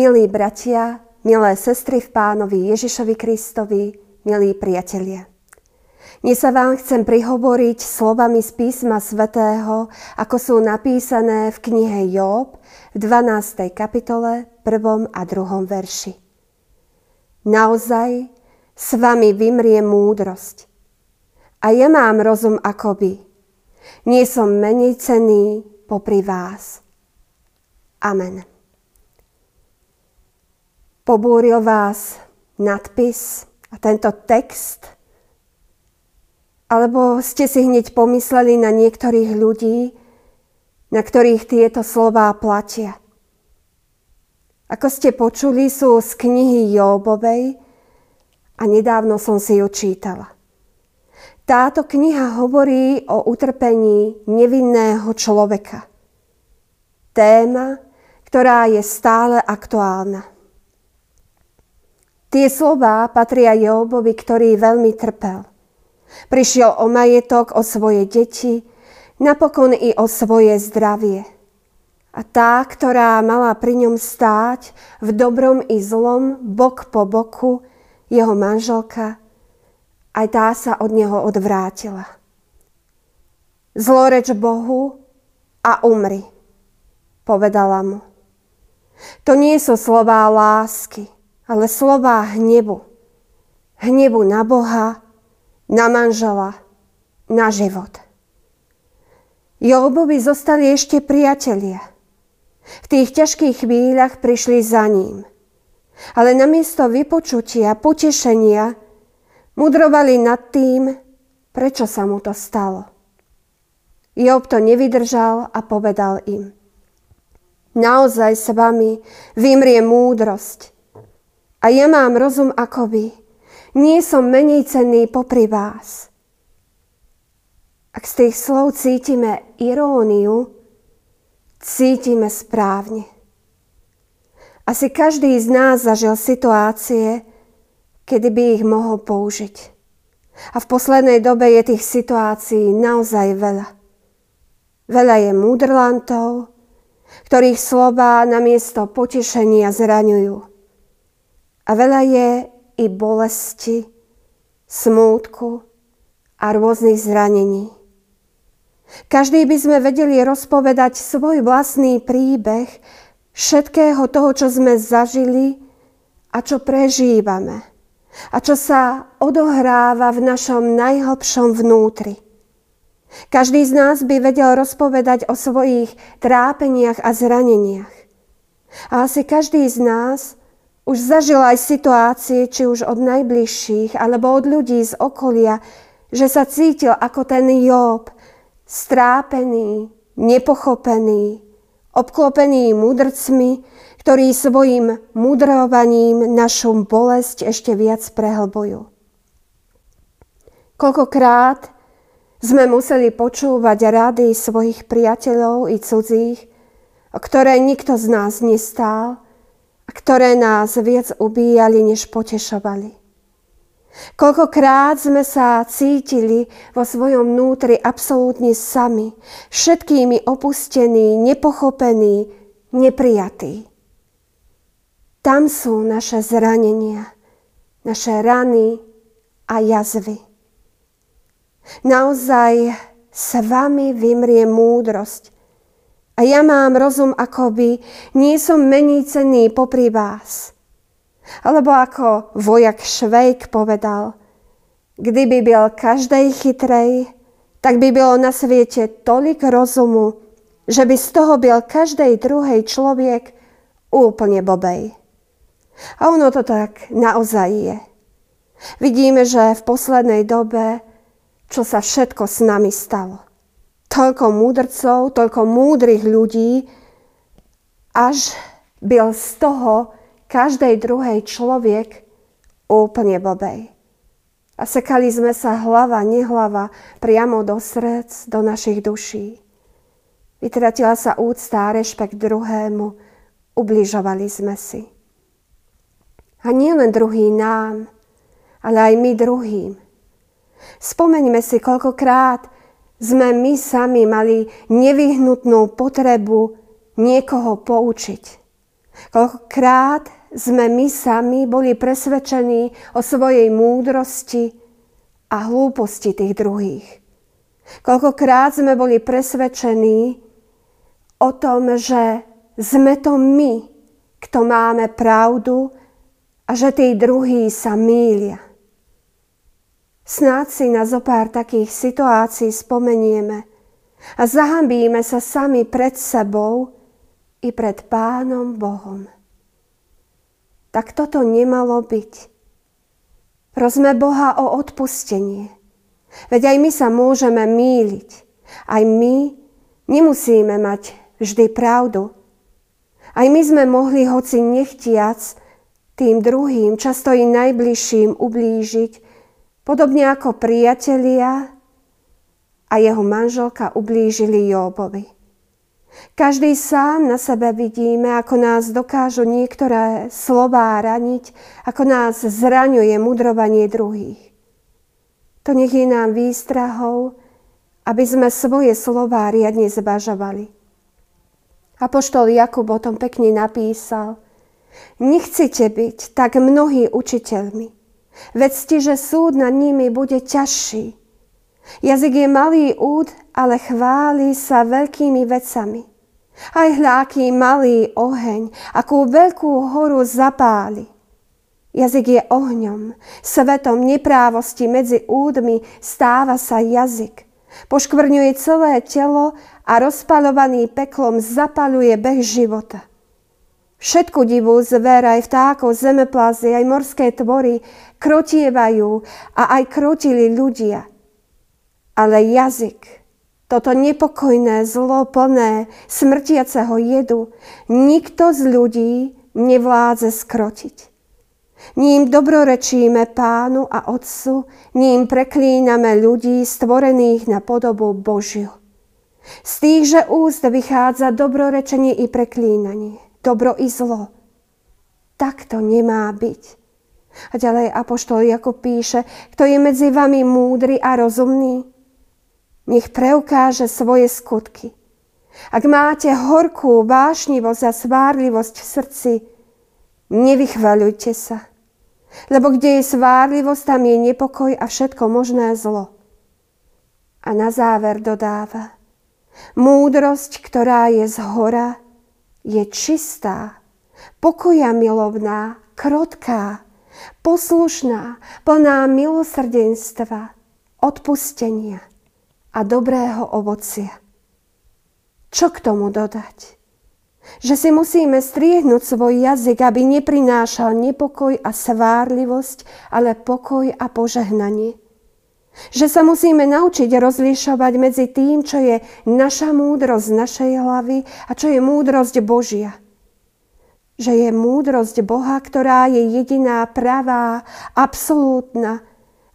Milí bratia, milé sestry v pánovi Ježišovi Kristovi, milí priatelia. Dnes sa vám chcem prihovoriť slovami z písma svätého, ako sú napísané v knihe Job v 12. kapitole, 1. a 2. verši. Naozaj s vami vymrie múdrosť. A ja mám rozum akoby. Nie som menej cený popri vás. Amen. Pobúril vás nadpis a tento text? Alebo ste si hneď pomysleli na niektorých ľudí, na ktorých tieto slová platia? Ako ste počuli, sú z knihy Jóbovej a nedávno som si ju čítala. Táto kniha hovorí o utrpení nevinného človeka. Téma, ktorá je stále aktuálna. Tie slová patria Jobovi, ktorý veľmi trpel. Prišiel o majetok, o svoje deti, napokon i o svoje zdravie. A tá, ktorá mala pri ňom stáť v dobrom i zlom, bok po boku, jeho manželka, aj tá sa od neho odvrátila. Zloreč Bohu a umri, povedala mu. To nie sú slová lásky, ale slová hnebu. Hnebu na Boha, na manžela, na život. Jobovi zostali ešte priatelia. V tých ťažkých chvíľach prišli za ním. Ale namiesto vypočutia, potešenia, mudrovali nad tým, prečo sa mu to stalo. Job to nevydržal a povedal im – Naozaj s vami vymrie múdrosť. A ja mám rozum ako vy. Nie som menej cenný popri vás. Ak z tých slov cítime iróniu, cítime správne. Asi každý z nás zažil situácie, kedy by ich mohol použiť. A v poslednej dobe je tých situácií naozaj veľa. Veľa je múdrlantov, ktorých slova namiesto potešenia zraňujú. A veľa je i bolesti, smútku a rôznych zranení. Každý by sme vedeli rozpovedať svoj vlastný príbeh všetkého toho, čo sme zažili a čo prežívame a čo sa odohráva v našom najhlbšom vnútri. Každý z nás by vedel rozpovedať o svojich trápeniach a zraneniach. A asi každý z nás už zažil aj situácie, či už od najbližších, alebo od ľudí z okolia, že sa cítil ako ten Job, strápený, nepochopený, obklopený mudrcmi, ktorí svojim mudrovaním našu bolesť ešte viac prehlbujú. Koľkokrát sme museli počúvať rady svojich priateľov i cudzích, ktoré nikto z nás nestál ktoré nás viac ubíjali, než potešovali. Koľkokrát sme sa cítili vo svojom vnútri absolútne sami, všetkými opustení, nepochopení, neprijatí. Tam sú naše zranenia, naše rany a jazvy. Naozaj s vami vymrie múdrosť. A ja mám rozum akoby, nie som menej cenný popri vás. Alebo ako vojak Švejk povedal, kdyby byl každej chytrej, tak by bylo na svete tolik rozumu, že by z toho byl každej druhej človek úplne bobej. A ono to tak naozaj je. Vidíme, že v poslednej dobe čo sa všetko s nami stalo. Toľko múdrcov, toľko múdrych ľudí, až byl z toho každej druhej človek úplne blbej. A sekali sme sa hlava, nehlava priamo do srdc, do našich duší. Vytratila sa úcta a rešpekt druhému, ubližovali sme si. A nie len druhý nám, ale aj my druhým. Spomeňme si, koľkokrát sme my sami mali nevyhnutnú potrebu niekoho poučiť. Koľkokrát sme my sami boli presvedčení o svojej múdrosti a hlúposti tých druhých. Koľkokrát sme boli presvedčení o tom, že sme to my, kto máme pravdu a že tí druhí sa mýlia. Snáď si na zopár takých situácií spomenieme a zahambíme sa sami pred sebou i pred Pánom Bohom. Tak toto nemalo byť. Prosme Boha o odpustenie. Veď aj my sa môžeme míliť. Aj my nemusíme mať vždy pravdu. Aj my sme mohli, hoci nechtiac, tým druhým, často i najbližším ublížiť, Podobne ako priatelia a jeho manželka ublížili Jóbovi. Každý sám na sebe vidíme, ako nás dokážu niektoré slová raniť, ako nás zraňuje mudrovanie druhých. To nech je nám výstrahou, aby sme svoje slová riadne zvažovali. Apoštol Jakub o tom pekne napísal. Nechcete byť tak mnohí učiteľmi, Vedzte, že súd nad nimi bude ťažší. Jazyk je malý úd, ale chváli sa veľkými vecami. Aj hľaký malý oheň, akú veľkú horu zapáli. Jazyk je ohňom, svetom neprávosti medzi údmi stáva sa jazyk. Poškvrňuje celé telo a rozpalovaný peklom zapaluje beh života. Všetku divú zver, aj vtákov, zemeplázy, aj morské tvory krotievajú a aj krotili ľudia. Ale jazyk, toto nepokojné, zlo plné, smrtiaceho jedu, nikto z ľudí nevládze skrotiť. Ním dobrorečíme pánu a otcu, ním preklíname ľudí stvorených na podobu Božiu. Z týchže úst vychádza dobrorečenie i preklínanie dobro i zlo. Tak to nemá byť. A ďalej Apoštol Jakub píše, kto je medzi vami múdry a rozumný, nech preukáže svoje skutky. Ak máte horkú vášnivosť a svárlivosť v srdci, nevychvaľujte sa. Lebo kde je svárlivosť, tam je nepokoj a všetko možné zlo. A na záver dodáva, múdrosť, ktorá je z hora, je čistá, pokoja milovná, krotká, poslušná, plná milosrdenstva, odpustenia a dobrého ovocia. Čo k tomu dodať? Že si musíme striehnúť svoj jazyk, aby neprinášal nepokoj a svárlivosť, ale pokoj a požehnanie. Že sa musíme naučiť rozlišovať medzi tým, čo je naša múdrosť z našej hlavy a čo je múdrosť Božia. Že je múdrosť Boha, ktorá je jediná, pravá, absolútna.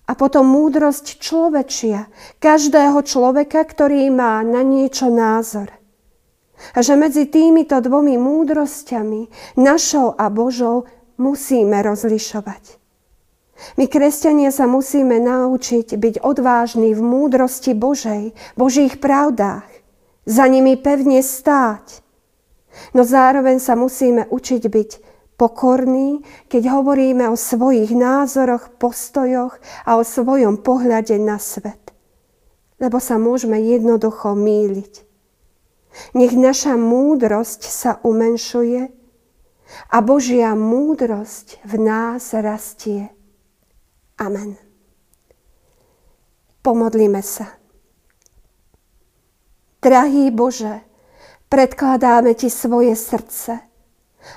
A potom múdrosť človečia, každého človeka, ktorý má na niečo názor. A že medzi týmito dvomi múdrosťami, našou a Božou, musíme rozlišovať. My, kresťania, sa musíme naučiť byť odvážni v múdrosti Božej, Božích pravdách, za nimi pevne stáť. No zároveň sa musíme učiť byť pokorní, keď hovoríme o svojich názoroch, postojoch a o svojom pohľade na svet. Lebo sa môžeme jednoducho míliť. Nech naša múdrosť sa umenšuje a Božia múdrosť v nás rastie. Amen. Pomodlíme sa. Drahý Bože, predkladáme Ti svoje srdce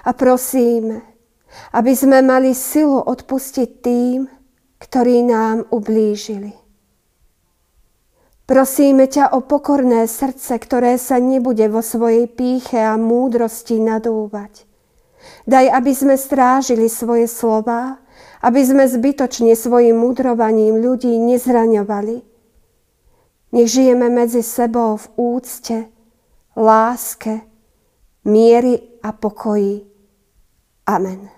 a prosíme, aby sme mali silu odpustiť tým, ktorí nám ublížili. Prosíme ťa o pokorné srdce, ktoré sa nebude vo svojej píche a múdrosti nadúvať. Daj, aby sme strážili svoje slova aby sme zbytočne svojim mudrovaním ľudí nezraňovali. Nech žijeme medzi sebou v úcte, láske, miery a pokoji. Amen.